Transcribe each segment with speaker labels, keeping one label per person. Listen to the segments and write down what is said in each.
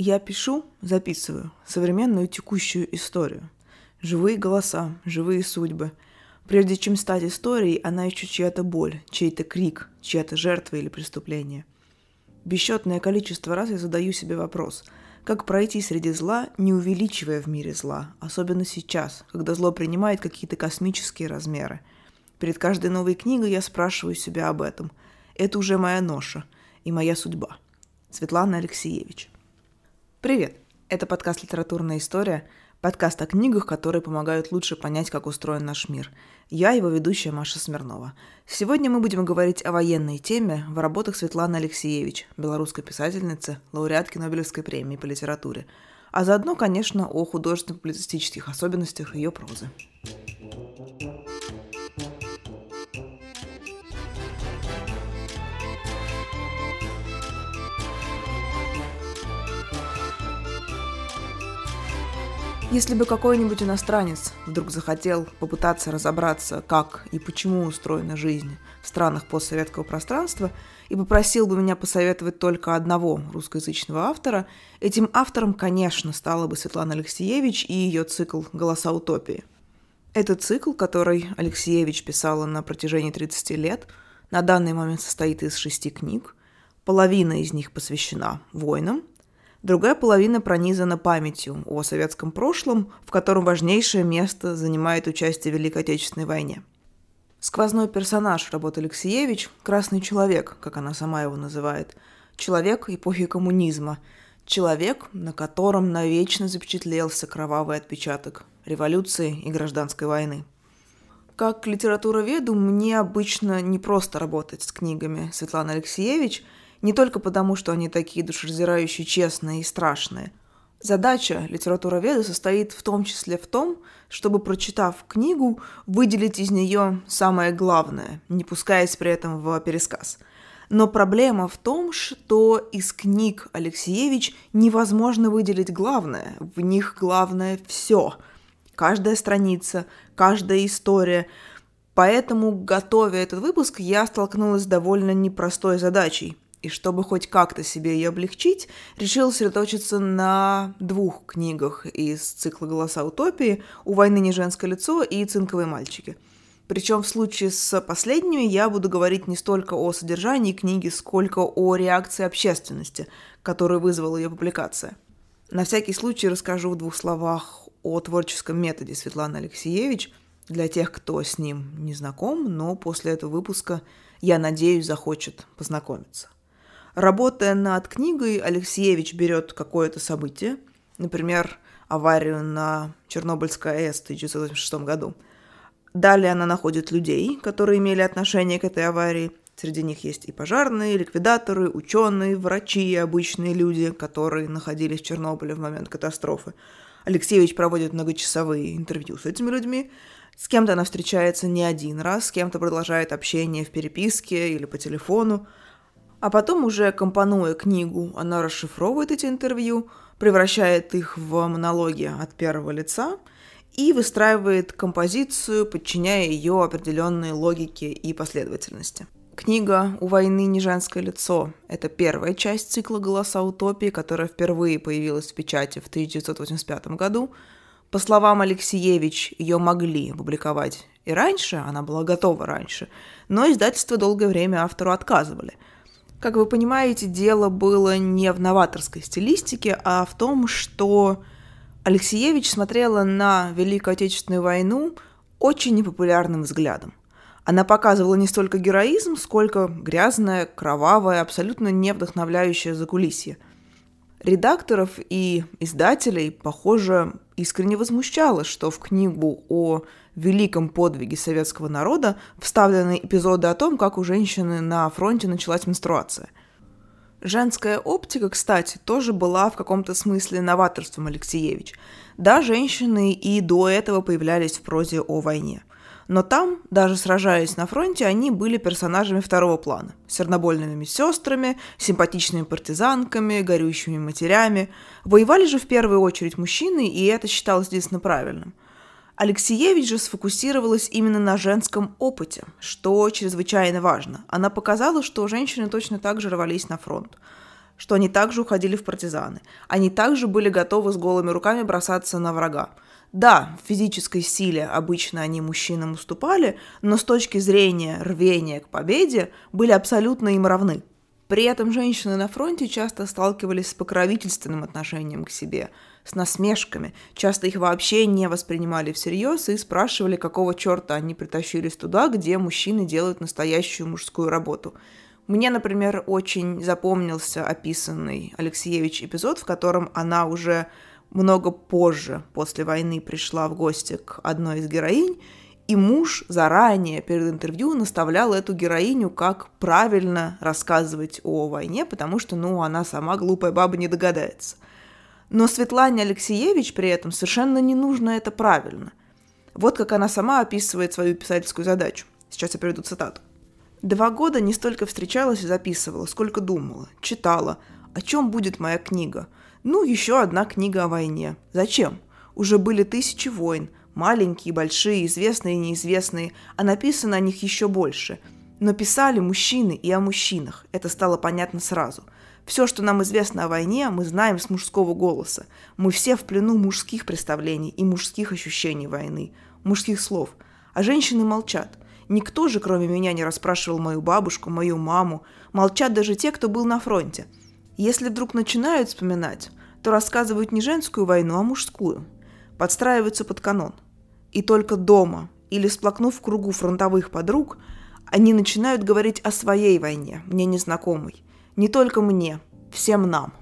Speaker 1: Я пишу, записываю современную текущую историю. Живые голоса, живые судьбы. Прежде чем стать историей, она еще чья-то боль, чей-то крик, чья-то жертва или преступление. Бесчетное количество раз я задаю себе вопрос, как пройти среди зла, не увеличивая в мире зла, особенно сейчас, когда зло принимает какие-то космические размеры. Перед каждой новой книгой я спрашиваю себя об этом. Это уже моя ноша и моя судьба. Светлана Алексеевич. Привет! Это подкаст «Литературная история», подкаст о книгах, которые помогают лучше понять, как устроен наш мир. Я его ведущая Маша Смирнова. Сегодня мы будем говорить о военной теме в работах Светланы Алексеевич, белорусской писательницы, лауреатки Нобелевской премии по литературе, а заодно, конечно, о художественно-публицистических особенностях ее прозы. Если бы какой-нибудь иностранец вдруг захотел попытаться разобраться, как и почему устроена жизнь в странах постсоветского пространства, и попросил бы меня посоветовать только одного русскоязычного автора, этим автором, конечно, стала бы Светлана Алексеевич и ее цикл «Голоса утопии». Это цикл, который Алексеевич писала на протяжении 30 лет, на данный момент состоит из шести книг, половина из них посвящена войнам – Другая половина пронизана памятью о советском прошлом, в котором важнейшее место занимает участие в Великой Отечественной войне. Сквозной персонаж работы Алексеевич – красный человек, как она сама его называет, человек эпохи коммунизма, человек, на котором навечно запечатлелся кровавый отпечаток революции и гражданской войны. Как литературоведу мне обычно не просто работать с книгами Светланы Алексеевич – не только потому, что они такие душераздирающие, честные и страшные. Задача литературоведа состоит в том числе в том, чтобы, прочитав книгу, выделить из нее самое главное, не пускаясь при этом в пересказ. Но проблема в том, что из книг Алексеевич невозможно выделить главное. В них главное все. Каждая страница, каждая история. Поэтому, готовя этот выпуск, я столкнулась с довольно непростой задачей – и чтобы хоть как-то себе ее облегчить, решил сосредоточиться на двух книгах из цикла «Голоса утопии» «У войны не женское лицо» и «Цинковые мальчики». Причем в случае с последними я буду говорить не столько о содержании книги, сколько о реакции общественности, которую вызвала ее публикация. На всякий случай расскажу в двух словах о творческом методе Светланы Алексеевич для тех, кто с ним не знаком, но после этого выпуска, я надеюсь, захочет познакомиться. Работая над книгой, Алексеевич берет какое-то событие, например, аварию на Чернобыльской АЭС в 1986 году. Далее она находит людей, которые имели отношение к этой аварии. Среди них есть и пожарные, ликвидаторы, ученые, врачи и обычные люди, которые находились в Чернобыле в момент катастрофы. Алексеевич проводит многочасовые интервью с этими людьми. С кем-то она встречается не один раз, с кем-то продолжает общение в переписке или по телефону. А потом уже компонуя книгу, она расшифровывает эти интервью, превращает их в монологи от первого лица и выстраивает композицию, подчиняя ее определенной логике и последовательности. Книга «У войны не женское лицо» — это первая часть цикла «Голоса утопии», которая впервые появилась в печати в 1985 году. По словам Алексеевич, ее могли опубликовать и раньше, она была готова раньше, но издательство долгое время автору отказывали — как вы понимаете, дело было не в новаторской стилистике, а в том, что Алексеевич смотрела на Великую Отечественную войну очень непопулярным взглядом. Она показывала не столько героизм, сколько грязное, кровавое, абсолютно не вдохновляющее закулисье. Редакторов и издателей, похоже, искренне возмущало, что в книгу о великом подвиге советского народа вставлены эпизоды о том, как у женщины на фронте началась менструация. Женская оптика, кстати, тоже была в каком-то смысле новаторством Алексеевич. Да, женщины и до этого появлялись в прозе о войне. Но там, даже сражаясь на фронте, они были персонажами второго плана. Сернобольными медсестрами, симпатичными партизанками, горючими матерями. Воевали же в первую очередь мужчины, и это считалось единственно правильным – Алексеевич же сфокусировалась именно на женском опыте, что чрезвычайно важно. Она показала, что женщины точно так же рвались на фронт. что они также уходили в партизаны. Они также были готовы с голыми руками бросаться на врага. Да, в физической силе обычно они мужчинам уступали, но с точки зрения рвения к победе были абсолютно им равны. При этом женщины на фронте часто сталкивались с покровительственным отношением к себе, с насмешками, часто их вообще не воспринимали всерьез и спрашивали, какого черта они притащились туда, где мужчины делают настоящую мужскую работу – мне, например, очень запомнился описанный Алексеевич эпизод, в котором она уже много позже, после войны, пришла в гости к одной из героинь, и муж заранее перед интервью наставлял эту героиню, как правильно рассказывать о войне, потому что, ну, она сама глупая баба не догадается. Но Светлане Алексеевич при этом совершенно не нужно это правильно. Вот как она сама описывает свою писательскую задачу. Сейчас я приведу цитату. Два года не столько встречалась и записывала, сколько думала, читала, о чем будет моя книга. Ну, еще одна книга о войне. Зачем? Уже были тысячи войн, маленькие, большие, известные и неизвестные, а написано о них еще больше. Но писали мужчины и о мужчинах, это стало понятно сразу. Все, что нам известно о войне, мы знаем с мужского голоса. Мы все в плену мужских представлений и мужских ощущений войны, мужских слов. А женщины молчат – Никто же, кроме меня, не расспрашивал мою бабушку, мою маму. Молчат даже те, кто был на фронте. Если вдруг начинают вспоминать, то рассказывают не женскую войну, а мужскую. Подстраиваются под канон. И только дома или сплакнув в кругу фронтовых подруг, они начинают говорить о своей войне, мне незнакомой. Не только мне, всем нам.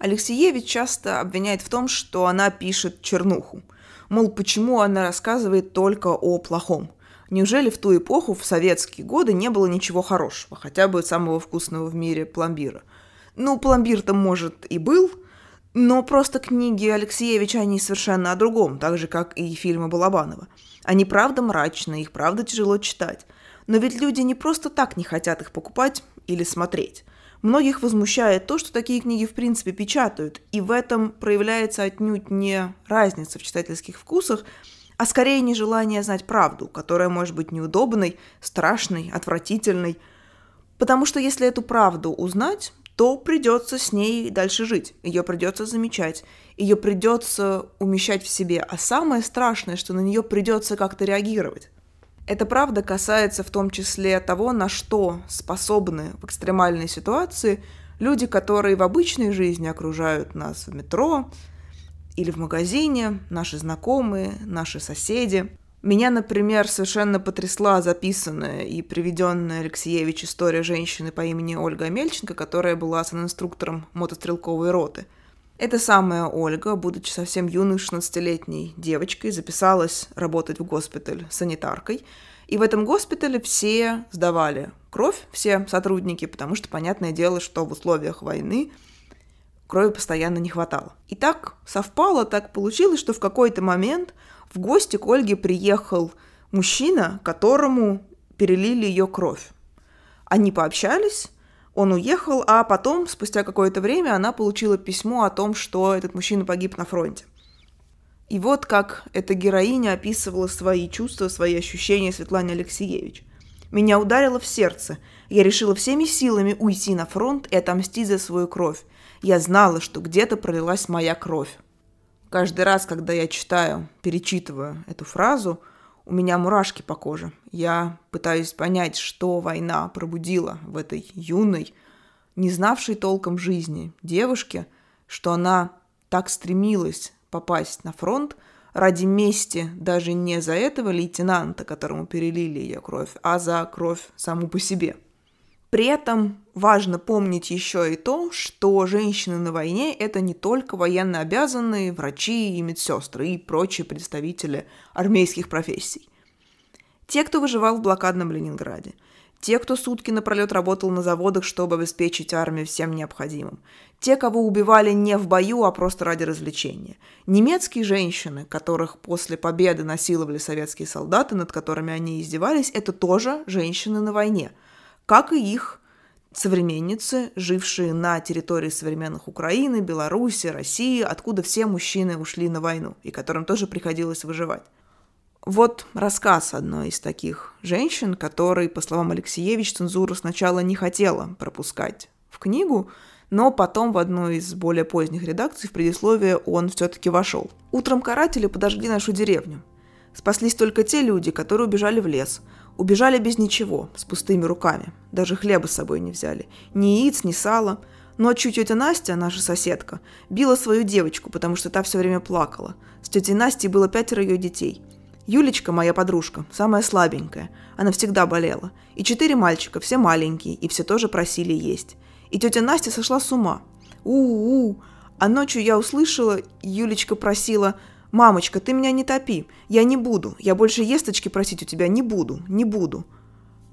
Speaker 1: Алексеевич часто обвиняет в том, что она пишет чернуху. Мол, почему она рассказывает только о плохом – Неужели в ту эпоху, в советские годы, не было ничего хорошего, хотя бы самого вкусного в мире пломбира? Ну, пломбир-то, может, и был, но просто книги Алексеевича, они совершенно о другом, так же, как и фильмы Балабанова. Они правда мрачные, их правда тяжело читать. Но ведь люди не просто так не хотят их покупать или смотреть. Многих возмущает то, что такие книги в принципе печатают, и в этом проявляется отнюдь не разница в читательских вкусах, а скорее нежелание знать правду, которая может быть неудобной, страшной, отвратительной. Потому что если эту правду узнать, то придется с ней дальше жить, ее придется замечать, ее придется умещать в себе, а самое страшное, что на нее придется как-то реагировать. Эта правда касается в том числе того, на что способны в экстремальной ситуации люди, которые в обычной жизни окружают нас в метро, или в магазине, наши знакомые, наши соседи. Меня, например, совершенно потрясла записанная и приведенная Алексеевич история женщины по имени Ольга Мельченко, которая была инструктором мотострелковой роты. Эта самая Ольга, будучи совсем юной 16-летней девочкой, записалась работать в госпиталь санитаркой. И в этом госпитале все сдавали кровь, все сотрудники, потому что понятное дело, что в условиях войны крови постоянно не хватало. И так совпало, так получилось, что в какой-то момент в гости к Ольге приехал мужчина, которому перелили ее кровь. Они пообщались, он уехал, а потом, спустя какое-то время, она получила письмо о том, что этот мужчина погиб на фронте. И вот как эта героиня описывала свои чувства, свои ощущения Светлане Алексеевич. Меня ударило в сердце. Я решила всеми силами уйти на фронт и отомстить за свою кровь. Я знала, что где-то пролилась моя кровь. Каждый раз, когда я читаю, перечитываю эту фразу, у меня мурашки по коже. Я пытаюсь понять, что война пробудила в этой юной, не знавшей толком жизни девушке, что она так стремилась попасть на фронт ради мести даже не за этого лейтенанта, которому перелили ее кровь, а за кровь саму по себе – при этом важно помнить еще и то, что женщины на войне – это не только военно обязанные врачи и медсестры и прочие представители армейских профессий. Те, кто выживал в блокадном Ленинграде, те, кто сутки напролет работал на заводах, чтобы обеспечить армию всем необходимым, те, кого убивали не в бою, а просто ради развлечения, немецкие женщины, которых после победы насиловали советские солдаты, над которыми они издевались, это тоже женщины на войне – как и их современницы, жившие на территории современных Украины, Беларуси, России, откуда все мужчины ушли на войну и которым тоже приходилось выживать. Вот рассказ одной из таких женщин, который, по словам Алексеевич, цензура сначала не хотела пропускать в книгу, но потом в одну из более поздних редакций в предисловие он все-таки вошел. Утром каратели подожгли нашу деревню. Спаслись только те люди, которые убежали в лес. Убежали без ничего, с пустыми руками. Даже хлеба с собой не взяли. Ни яиц, ни сала. Ночью тетя Настя, наша соседка, била свою девочку, потому что та все время плакала. С тетей Настей было пятеро ее детей. Юлечка, моя подружка, самая слабенькая. Она всегда болела. И четыре мальчика, все маленькие, и все тоже просили есть. И тетя Настя сошла с ума. У-у-у. А ночью я услышала, Юлечка просила, «Мамочка, ты меня не топи. Я не буду. Я больше есточки просить у тебя не буду. Не буду».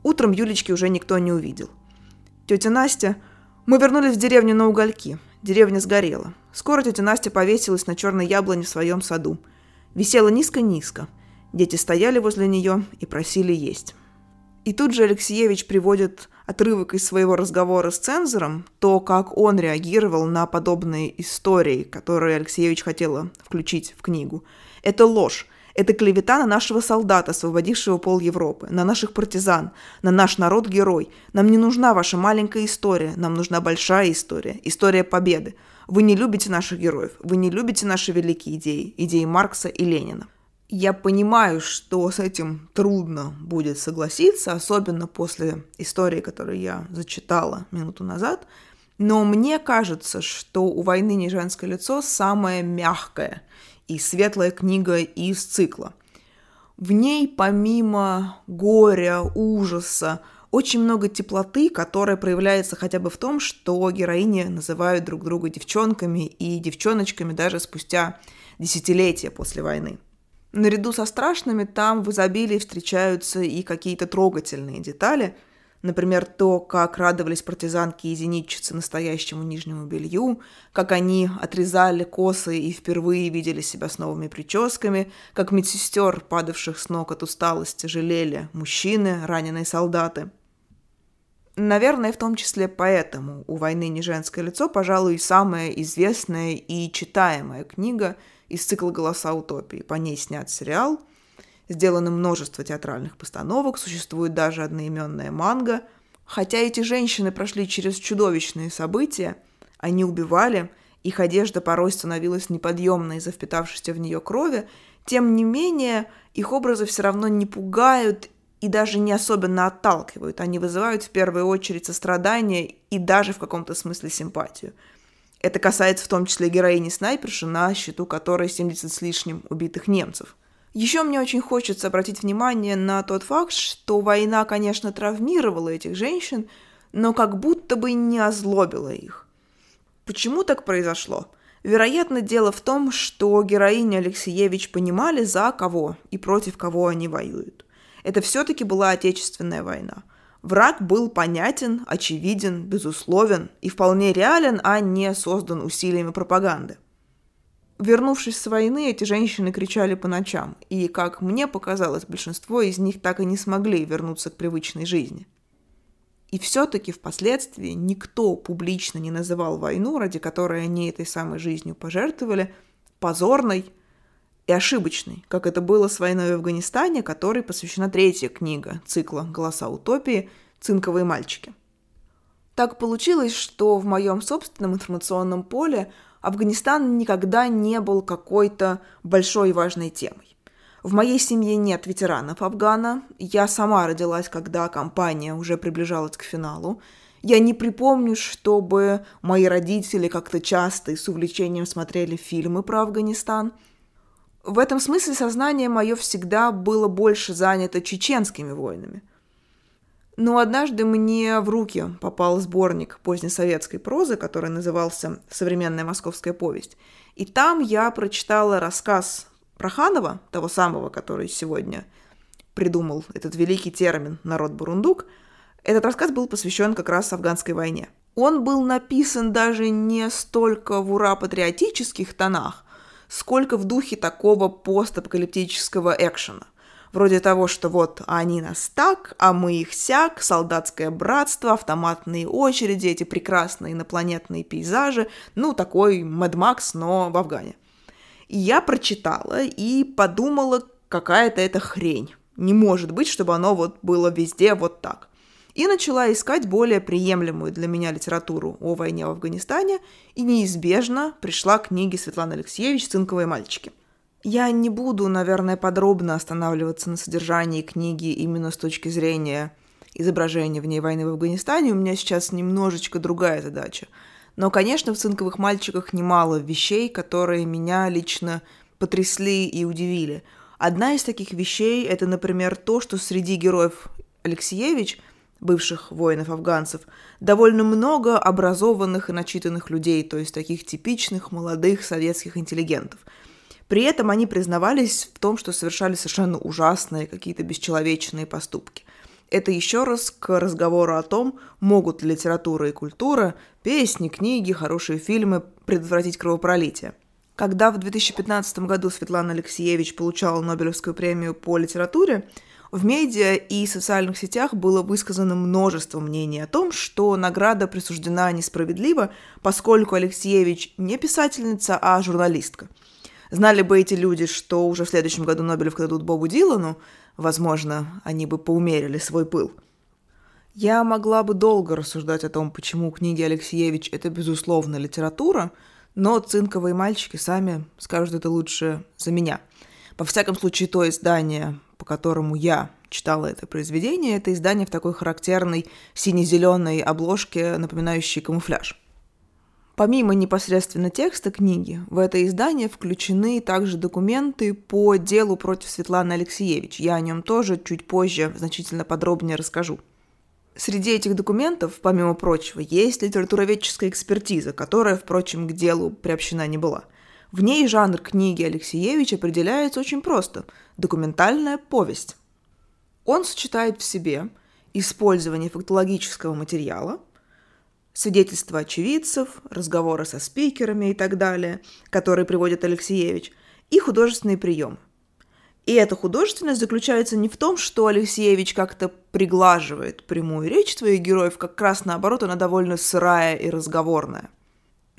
Speaker 1: Утром Юлечки уже никто не увидел. Тетя Настя... Мы вернулись в деревню на угольки. Деревня сгорела. Скоро тетя Настя повесилась на черной яблоне в своем саду. Висела низко-низко. Дети стояли возле нее и просили есть. И тут же Алексеевич приводит отрывок из своего разговора с цензором, то, как он реагировал на подобные истории, которые Алексеевич хотела включить в книгу. Это ложь. Это клевета на нашего солдата, освободившего пол Европы, на наших партизан, на наш народ-герой. Нам не нужна ваша маленькая история, нам нужна большая история, история победы. Вы не любите наших героев, вы не любите наши великие идеи, идеи Маркса и Ленина. Я понимаю, что с этим трудно будет согласиться, особенно после истории, которую я зачитала минуту назад. Но мне кажется, что у «Войны не женское лицо» самая мягкая и светлая книга из цикла. В ней помимо горя, ужаса, очень много теплоты, которая проявляется хотя бы в том, что героини называют друг друга девчонками и девчоночками даже спустя десятилетия после войны. Наряду со страшными там в изобилии встречаются и какие-то трогательные детали, например, то, как радовались партизанки и зенитчицы настоящему нижнему белью, как они отрезали косы и впервые видели себя с новыми прическами, как медсестер, падавших с ног от усталости, жалели мужчины, раненые солдаты. Наверное, в том числе поэтому у «Войны не женское лицо», пожалуй, самая известная и читаемая книга – из цикла «Голоса утопии». По ней снят сериал, сделано множество театральных постановок, существует даже одноименная манга. Хотя эти женщины прошли через чудовищные события, они убивали, их одежда порой становилась неподъемной из-за впитавшейся в нее крови, тем не менее их образы все равно не пугают и даже не особенно отталкивают. Они вызывают в первую очередь сострадание и даже в каком-то смысле симпатию – это касается в том числе героини-снайперши, на счету которой 70 с лишним убитых немцев. Еще мне очень хочется обратить внимание на тот факт, что война, конечно, травмировала этих женщин, но как будто бы не озлобила их. Почему так произошло? Вероятно, дело в том, что героини Алексеевич понимали, за кого и против кого они воюют. Это все-таки была Отечественная война – Враг был понятен, очевиден, безусловен и вполне реален, а не создан усилиями пропаганды. Вернувшись с войны, эти женщины кричали по ночам, и, как мне показалось, большинство из них так и не смогли вернуться к привычной жизни. И все-таки впоследствии никто публично не называл войну, ради которой они этой самой жизнью пожертвовали, позорной и ошибочный, как это было с войной в Афганистане, которой посвящена третья книга цикла «Голоса утопии. Цинковые мальчики». Так получилось, что в моем собственном информационном поле Афганистан никогда не был какой-то большой и важной темой. В моей семье нет ветеранов Афгана. Я сама родилась, когда кампания уже приближалась к финалу. Я не припомню, чтобы мои родители как-то часто и с увлечением смотрели фильмы про Афганистан – в этом смысле сознание мое всегда было больше занято чеченскими войнами. Но однажды мне в руки попал сборник позднесоветской прозы, который назывался «Современная московская повесть». И там я прочитала рассказ Проханова, того самого, который сегодня придумал этот великий термин «народ бурундук». Этот рассказ был посвящен как раз афганской войне. Он был написан даже не столько в ура-патриотических тонах, сколько в духе такого постапокалиптического экшена. Вроде того, что вот они нас так, а мы их сяк, солдатское братство, автоматные очереди, эти прекрасные инопланетные пейзажи, ну, такой Mad Max, но в Афгане. Я прочитала и подумала, какая-то это хрень. Не может быть, чтобы оно вот было везде вот так. И начала искать более приемлемую для меня литературу о войне в Афганистане и неизбежно пришла к книге Светланы Алексеевич «Цинковые мальчики». Я не буду, наверное, подробно останавливаться на содержании книги именно с точки зрения изображения в ней войны в Афганистане. У меня сейчас немножечко другая задача. Но, конечно, в «Цинковых мальчиках» немало вещей, которые меня лично потрясли и удивили. Одна из таких вещей – это, например, то, что среди героев Алексеевич, бывших воинов-афганцев, довольно много образованных и начитанных людей, то есть таких типичных молодых советских интеллигентов – при этом они признавались в том, что совершали совершенно ужасные, какие-то бесчеловечные поступки. Это еще раз к разговору о том, могут ли литература и культура, песни, книги, хорошие фильмы предотвратить кровопролитие. Когда в 2015 году Светлана Алексеевич получала Нобелевскую премию по литературе, в медиа и социальных сетях было высказано множество мнений о том, что награда присуждена несправедливо, поскольку Алексеевич не писательница, а журналистка – Знали бы эти люди, что уже в следующем году Нобелевку дадут Бобу Дилану, возможно, они бы поумерили свой пыл. Я могла бы долго рассуждать о том, почему книги Алексеевич – это, безусловно, литература, но цинковые мальчики сами скажут это лучше за меня. Во всяком случае, то издание, по которому я читала это произведение, это издание в такой характерной сине-зеленой обложке, напоминающей камуфляж – Помимо непосредственно текста книги, в это издание включены также документы по делу против Светланы Алексеевич. Я о нем тоже чуть позже значительно подробнее расскажу. Среди этих документов, помимо прочего, есть литературоведческая экспертиза, которая, впрочем, к делу приобщена не была. В ней жанр книги Алексеевич определяется очень просто – документальная повесть. Он сочетает в себе использование фактологического материала – свидетельства очевидцев, разговоры со спикерами и так далее, которые приводит Алексеевич, и художественный прием. И эта художественность заключается не в том, что Алексеевич как-то приглаживает прямую речь твоих героев, как раз наоборот, она довольно сырая и разговорная.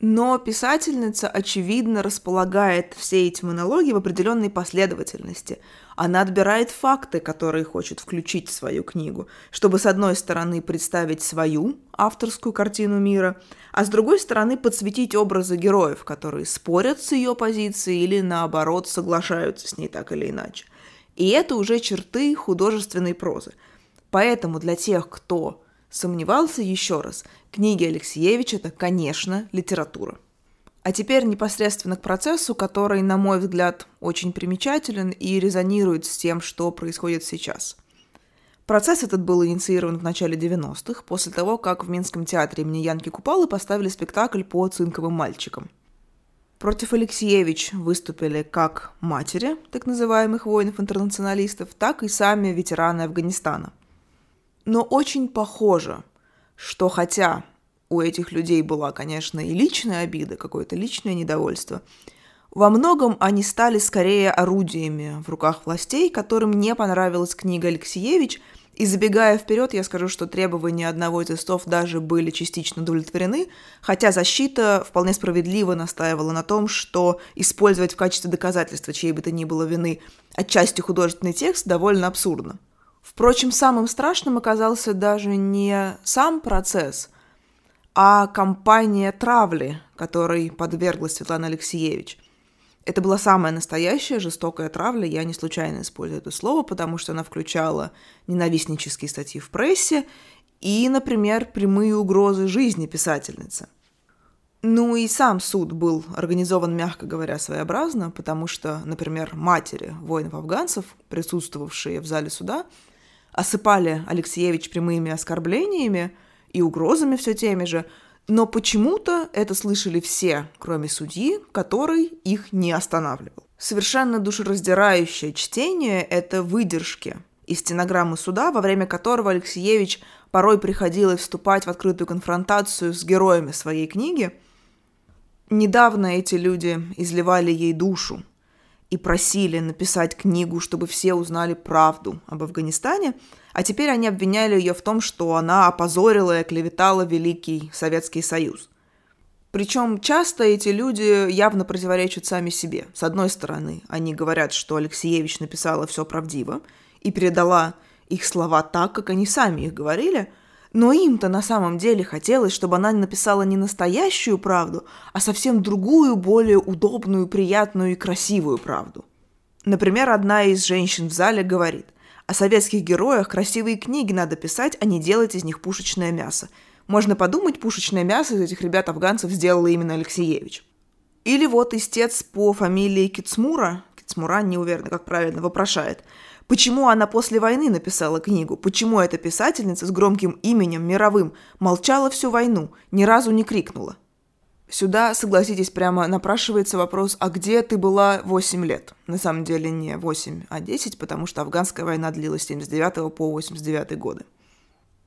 Speaker 1: Но писательница, очевидно, располагает все эти монологи в определенной последовательности. Она отбирает факты, которые хочет включить в свою книгу, чтобы, с одной стороны, представить свою авторскую картину мира, а с другой стороны, подсветить образы героев, которые спорят с ее позицией или, наоборот, соглашаются с ней так или иначе. И это уже черты художественной прозы. Поэтому для тех, кто Сомневался еще раз. Книги Алексеевича – это, конечно, литература. А теперь непосредственно к процессу, который, на мой взгляд, очень примечателен и резонирует с тем, что происходит сейчас. Процесс этот был инициирован в начале 90-х, после того, как в Минском театре имени Янки Купалы поставили спектакль по цинковым мальчикам. Против Алексеевич выступили как матери так называемых воинов-интернационалистов, так и сами ветераны Афганистана. Но очень похоже, что хотя у этих людей была, конечно, и личная обида, какое-то личное недовольство, во многом они стали скорее орудиями в руках властей, которым не понравилась книга Алексеевич, и забегая вперед, я скажу, что требования одного из листов даже были частично удовлетворены, хотя защита вполне справедливо настаивала на том, что использовать в качестве доказательства чьей бы то ни было вины отчасти художественный текст довольно абсурдно. Впрочем, самым страшным оказался даже не сам процесс, а кампания травли, которой подверглась Светлана Алексеевич. Это была самая настоящая жестокая травля, я не случайно использую это слово, потому что она включала ненавистнические статьи в прессе и, например, прямые угрозы жизни писательницы. Ну и сам суд был организован, мягко говоря, своеобразно, потому что, например, матери воинов-афганцев, присутствовавшие в зале суда, осыпали Алексеевич прямыми оскорблениями и угрозами все теми же, но почему-то это слышали все, кроме судьи, который их не останавливал. Совершенно душераздирающее чтение – это выдержки из стенограммы суда, во время которого Алексеевич порой приходилось вступать в открытую конфронтацию с героями своей книги. Недавно эти люди изливали ей душу, и просили написать книгу, чтобы все узнали правду об Афганистане, а теперь они обвиняли ее в том, что она опозорила и оклеветала Великий Советский Союз. Причем часто эти люди явно противоречат сами себе. С одной стороны, они говорят, что Алексеевич написала все правдиво и передала их слова так, как они сами их говорили, Но им-то на самом деле хотелось, чтобы она написала не настоящую правду, а совсем другую, более удобную, приятную и красивую правду. Например, одна из женщин в зале говорит, о советских героях красивые книги надо писать, а не делать из них пушечное мясо. Можно подумать, пушечное мясо из этих ребят-афганцев сделала именно Алексеевич. Или вот истец по фамилии Кицмура, Кицмура, не уверена, как правильно, вопрошает – Почему она после войны написала книгу? Почему эта писательница с громким именем, мировым, молчала всю войну, ни разу не крикнула? Сюда, согласитесь, прямо напрашивается вопрос, а где ты была 8 лет? На самом деле не 8, а 10, потому что афганская война длилась с 79 по 89 годы.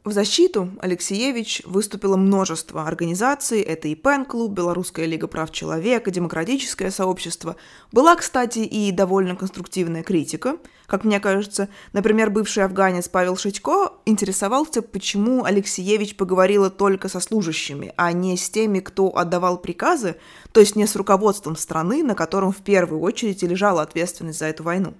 Speaker 1: В защиту Алексеевич выступило множество организаций. Это и ПЕН-клуб, Белорусская лига прав человека, Демократическое сообщество. Была, кстати, и довольно конструктивная критика. Как мне кажется, например, бывший афганец Павел Шитько интересовался, почему Алексеевич поговорила только со служащими, а не с теми, кто отдавал приказы, то есть не с руководством страны, на котором в первую очередь лежала ответственность за эту войну.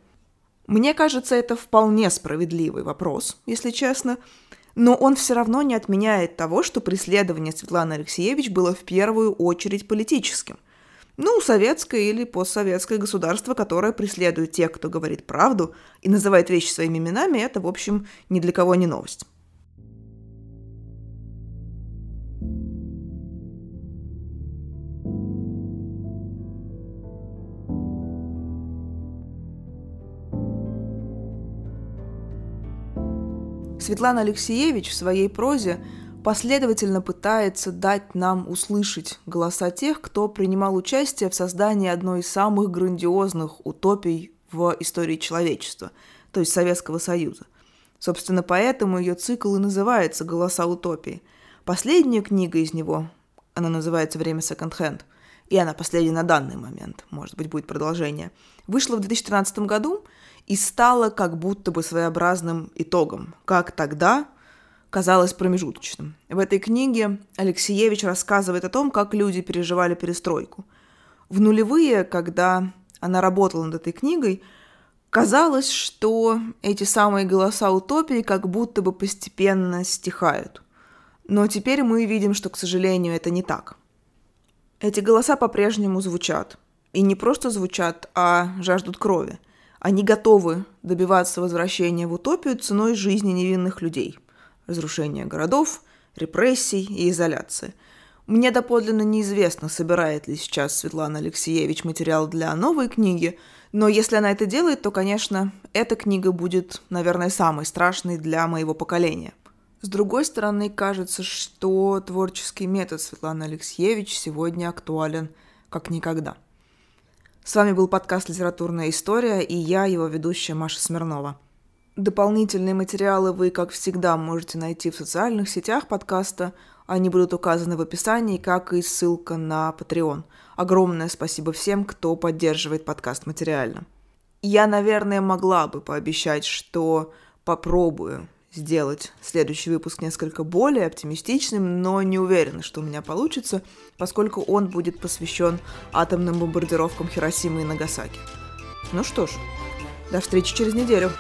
Speaker 1: Мне кажется, это вполне справедливый вопрос, если честно – но он все равно не отменяет того, что преследование Светланы Алексеевич было в первую очередь политическим. Ну, советское или постсоветское государство, которое преследует тех, кто говорит правду и называет вещи своими именами, это, в общем, ни для кого не новость. Светлана Алексеевич в своей прозе последовательно пытается дать нам услышать голоса тех, кто принимал участие в создании одной из самых грандиозных утопий в истории человечества, то есть Советского Союза. Собственно, поэтому ее цикл и называется «Голоса утопии». Последняя книга из него, она называется «Время секонд-хенд», и она последняя на данный момент, может быть, будет продолжение, вышла в 2013 году – и стало как будто бы своеобразным итогом, как тогда казалось промежуточным. В этой книге Алексеевич рассказывает о том, как люди переживали перестройку. В нулевые, когда она работала над этой книгой, казалось, что эти самые голоса утопии как будто бы постепенно стихают. Но теперь мы видим, что, к сожалению, это не так. Эти голоса по-прежнему звучат. И не просто звучат, а жаждут крови – они готовы добиваться возвращения в утопию ценой жизни невинных людей. Разрушения городов, репрессий и изоляции. Мне доподлинно неизвестно, собирает ли сейчас Светлана Алексеевич материал для новой книги, но если она это делает, то, конечно, эта книга будет, наверное, самой страшной для моего поколения. С другой стороны, кажется, что творческий метод Светланы Алексеевич сегодня актуален как никогда. С вами был подкаст «Литературная история» и я, его ведущая Маша Смирнова. Дополнительные материалы вы, как всегда, можете найти в социальных сетях подкаста. Они будут указаны в описании, как и ссылка на Patreon. Огромное спасибо всем, кто поддерживает подкаст материально. Я, наверное, могла бы пообещать, что попробую сделать следующий выпуск несколько более оптимистичным, но не уверена, что у меня получится, поскольку он будет посвящен атомным бомбардировкам Хиросимы и Нагасаки. Ну что ж, до встречи через неделю.